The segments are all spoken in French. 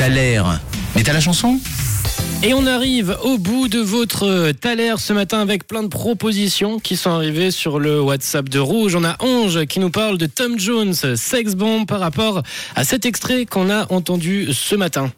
T'as. Mais t'as la chanson? Et on arrive au bout de votre Thaler ce matin avec plein de propositions qui sont arrivées sur le WhatsApp de Rouge. On a Ange qui nous parle de Tom Jones, Sex Bomb par rapport à cet extrait qu'on a entendu ce matin.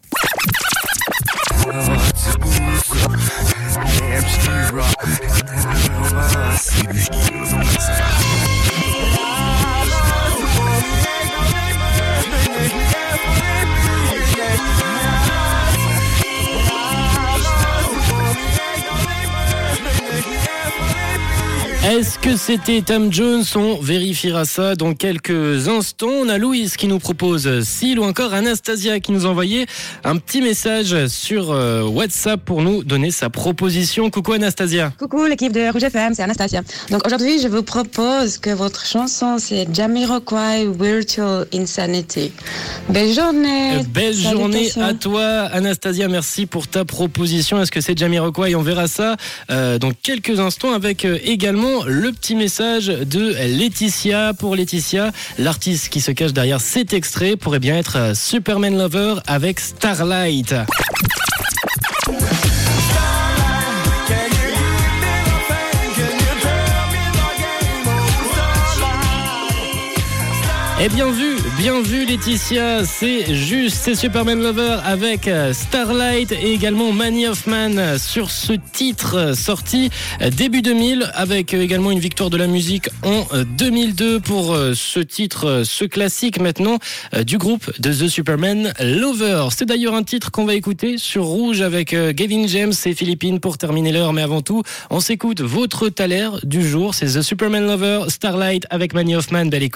Est-ce que c'était Tom Jones? On vérifiera ça dans quelques instants. On a Louise qui nous propose Seal ou encore Anastasia qui nous a envoyé un petit message sur euh, WhatsApp pour nous donner sa proposition. Coucou Anastasia. Coucou l'équipe de Rouge FM, c'est Anastasia. Donc aujourd'hui, je vous propose que votre chanson c'est Jamiroquai Virtual Insanity. Belle journée. Euh, Belle journée à toi Anastasia, merci pour ta proposition. Est-ce que c'est Jamiroquai? On verra ça euh, dans quelques instants avec euh, également le petit message de Laetitia. Pour Laetitia, l'artiste qui se cache derrière cet extrait pourrait bien être Superman Lover avec Starlight. Et bien vu, bien vu Laetitia, c'est juste, c'est Superman Lover avec euh, Starlight et également Manny Hoffman sur ce titre sorti euh, début 2000 avec euh, également une victoire de la musique en 2002 pour ce titre, ce classique maintenant du groupe de The Superman Lover. C'est d'ailleurs un titre qu'on va écouter sur Rouge avec Gavin James et Philippines pour terminer l'heure, mais avant tout, on s'écoute votre taler du jour, c'est The Superman Lover, Starlight avec Manny Hoffman, belle.